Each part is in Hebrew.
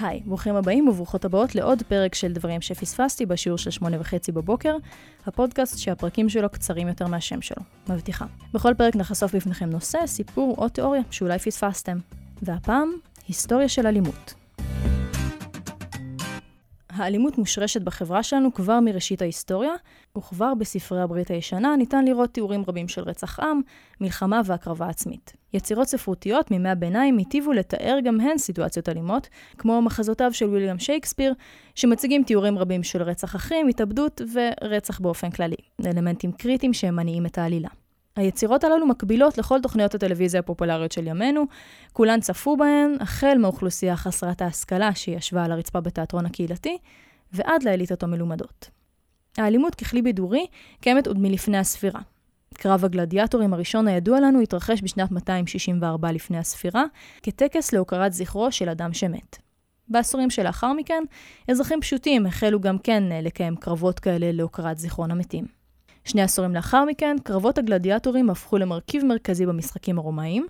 היי, ברוכים הבאים וברוכות הבאות לעוד פרק של דברים שפספסתי בשיעור של שמונה וחצי בבוקר, הפודקאסט שהפרקים שלו קצרים יותר מהשם שלו, מבטיחה. בכל פרק נחשוף בפניכם נושא, סיפור או תיאוריה שאולי פספסתם. והפעם, היסטוריה של אלימות. האלימות מושרשת בחברה שלנו כבר מראשית ההיסטוריה, וכבר בספרי הברית הישנה ניתן לראות תיאורים רבים של רצח עם, מלחמה והקרבה עצמית. יצירות ספרותיות מימי הביניים היטיבו לתאר גם הן סיטואציות אלימות, כמו מחזותיו של ויליאם שייקספיר, שמציגים תיאורים רבים של רצח אחים, התאבדות ורצח באופן כללי, אלמנטים קריטיים שהם מניעים את העלילה. היצירות הללו מקבילות לכל תוכניות הטלוויזיה הפופולריות של ימינו, כולן צפו בהן, החל מהאוכלוסייה חסרת ההשכלה שישבה על הרצפה בתיאטרון הקהילתי, ועד לאליטות המלומדות. האלימות ככלי בידורי קיימת עוד מלפני הספירה. קרב הגלדיאטורים הראשון הידוע לנו התרחש בשנת 264 לפני הספירה, כטקס להוקרת זכרו של אדם שמת. בעשורים שלאחר מכן, אזרחים פשוטים החלו גם כן לקיים קרבות כאלה להוקרת זיכרון המתים. שני עשורים לאחר מכן, קרבות הגלדיאטורים הפכו למרכיב מרכזי במשחקים הרומאיים,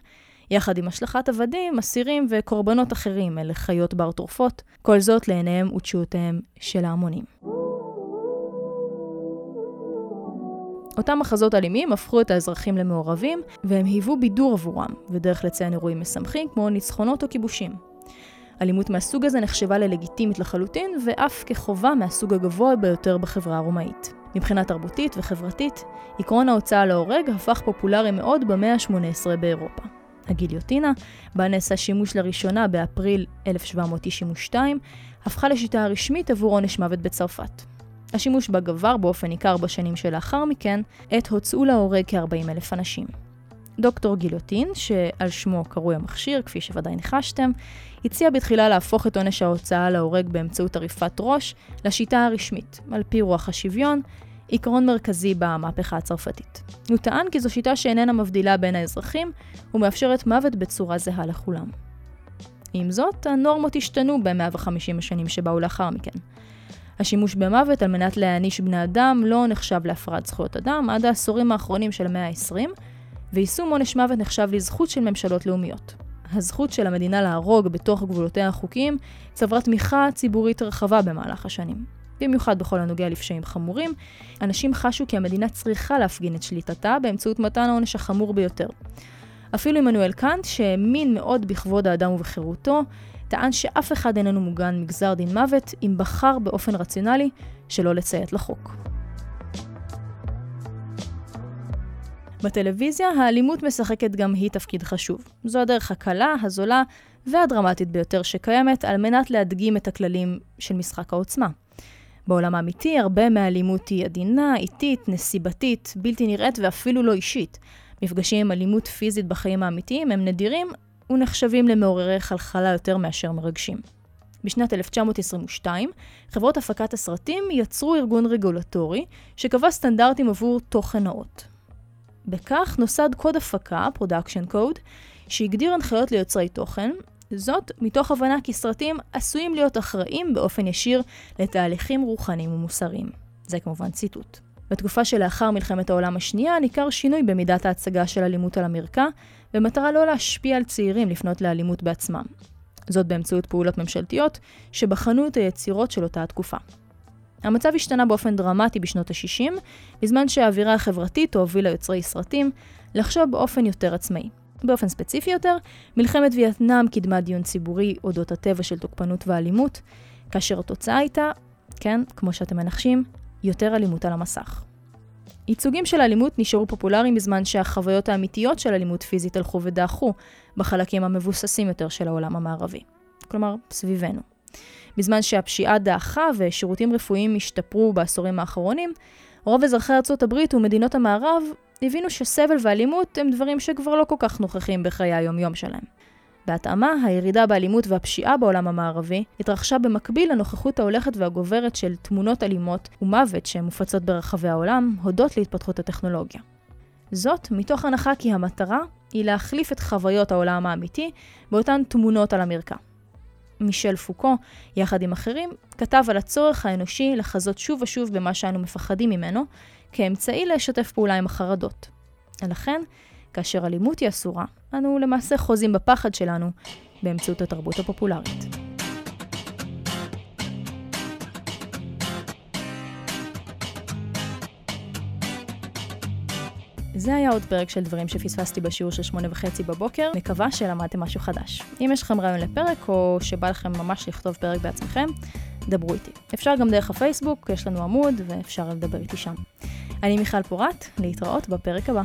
יחד עם השלכת עבדים, אסירים וקורבנות אחרים אלה חיות בר טורפות, כל זאת לעיניהם ותשועותיהם של ההמונים. אותם מחזות אלימים הפכו את האזרחים למעורבים, והם היוו בידור עבורם, ודרך לציין אירועים משמחים כמו ניצחונות או כיבושים. אלימות מהסוג הזה נחשבה ללגיטימית לחלוטין, ואף כחובה מהסוג הגבוה ביותר בחברה הרומאית. מבחינה תרבותית וחברתית, עקרון ההוצאה להורג הפך פופולרי מאוד במאה ה-18 באירופה. הגיליוטינה, בה נעשה שימוש לראשונה באפריל 1792, הפכה לשיטה הרשמית עבור עונש מוות בצרפת. השימוש בה גבר באופן ניכר בשנים שלאחר מכן, עת הוצאו להורג כ-40 אלף אנשים. דוקטור גיליוטין, שעל שמו קרוי המכשיר, כפי שוודאי ניחשתם, הציע בתחילה להפוך את עונש ההוצאה להורג באמצעות עריפת ראש לשיטה הרשמית, על פי רוח השוויון, עיקרון מרכזי במהפכה הצרפתית. הוא טען כי זו שיטה שאיננה מבדילה בין האזרחים ומאפשרת מוות בצורה זהה לכולם. עם זאת, הנורמות השתנו ב-150 השנים שבאו לאחר מכן. השימוש במוות על מנת להעניש בני אדם לא נחשב להפרת זכויות אדם עד העשורים האחרונים של המאה ה-20, ויישום עונש מוות נחשב לזכות של ממשלות לאומיות. הזכות של המדינה להרוג בתוך גבולותיה החוקיים צברה תמיכה ציבורית רחבה במהלך השנים. במיוחד בכל הנוגע לפשעים חמורים, אנשים חשו כי המדינה צריכה להפגין את שליטתה באמצעות מתן העונש החמור ביותר. אפילו עמנואל קאנט, שהאמין מאוד בכבוד האדם ובחירותו, טען שאף אחד איננו מוגן מגזר דין מוות אם בחר באופן רציונלי שלא לציית לחוק. בטלוויזיה האלימות משחקת גם היא תפקיד חשוב. זו הדרך הקלה, הזולה והדרמטית ביותר שקיימת על מנת להדגים את הכללים של משחק העוצמה. בעולם האמיתי הרבה מהאלימות היא עדינה, איטית, נסיבתית, בלתי נראית ואפילו לא אישית. מפגשים עם אלימות פיזית בחיים האמיתיים הם נדירים ונחשבים למעוררי חלחלה יותר מאשר מרגשים. בשנת 1922, חברות הפקת הסרטים יצרו ארגון רגולטורי שקבע סטנדרטים עבור תוכן נאות. בכך נוסד קוד הפקה, Production Code, שהגדיר הנחיות ליוצרי תוכן, זאת מתוך הבנה כי סרטים עשויים להיות אחראים באופן ישיר לתהליכים רוחניים ומוסריים. זה כמובן ציטוט. בתקופה שלאחר מלחמת העולם השנייה ניכר שינוי במידת ההצגה של אלימות על המרקע, במטרה לא להשפיע על צעירים לפנות לאלימות בעצמם. זאת באמצעות פעולות ממשלתיות שבחנו את היצירות של אותה התקופה. המצב השתנה באופן דרמטי בשנות ה-60, בזמן שהאווירה החברתית הובילה יוצרי סרטים לחשוב באופן יותר עצמאי. באופן ספציפי יותר, מלחמת וייטנאם קידמה דיון ציבורי אודות הטבע של תוקפנות ואלימות, כאשר התוצאה הייתה, כן, כמו שאתם מנחשים, יותר אלימות על המסך. ייצוגים של אלימות נשארו פופולריים בזמן שהחוויות האמיתיות של אלימות פיזית הלכו ודעכו בחלקים המבוססים יותר של העולם המערבי. כלומר, סביבנו. בזמן שהפשיעה דעכה ושירותים רפואיים השתפרו בעשורים האחרונים, רוב אזרחי ארצות הברית ומדינות המערב הבינו שסבל ואלימות הם דברים שכבר לא כל כך נוכחים בחיי היום-יום שלהם. בהתאמה, הירידה באלימות והפשיעה בעולם המערבי התרחשה במקביל לנוכחות ההולכת והגוברת של תמונות אלימות ומוות שמופצות ברחבי העולם, הודות להתפתחות הטכנולוגיה. זאת מתוך הנחה כי המטרה היא להחליף את חוויות העולם האמיתי באותן תמונות על המרקע. מישל פוקו, יחד עם אחרים, כתב על הצורך האנושי לחזות שוב ושוב במה שאנו מפחדים ממנו, כאמצעי לשתף פעולה עם החרדות. לכן, כאשר אלימות היא אסורה, אנו למעשה חוזים בפחד שלנו באמצעות התרבות הפופולרית. זה היה עוד פרק של דברים שפספסתי בשיעור של שמונה וחצי בבוקר, מקווה שלמדתם משהו חדש. אם יש לכם רעיון לפרק, או שבא לכם ממש לכתוב פרק בעצמכם, דברו איתי. אפשר גם דרך הפייסבוק, יש לנו עמוד, ואפשר לדבר איתי שם. אני מיכל פורת, להתראות בפרק הבא.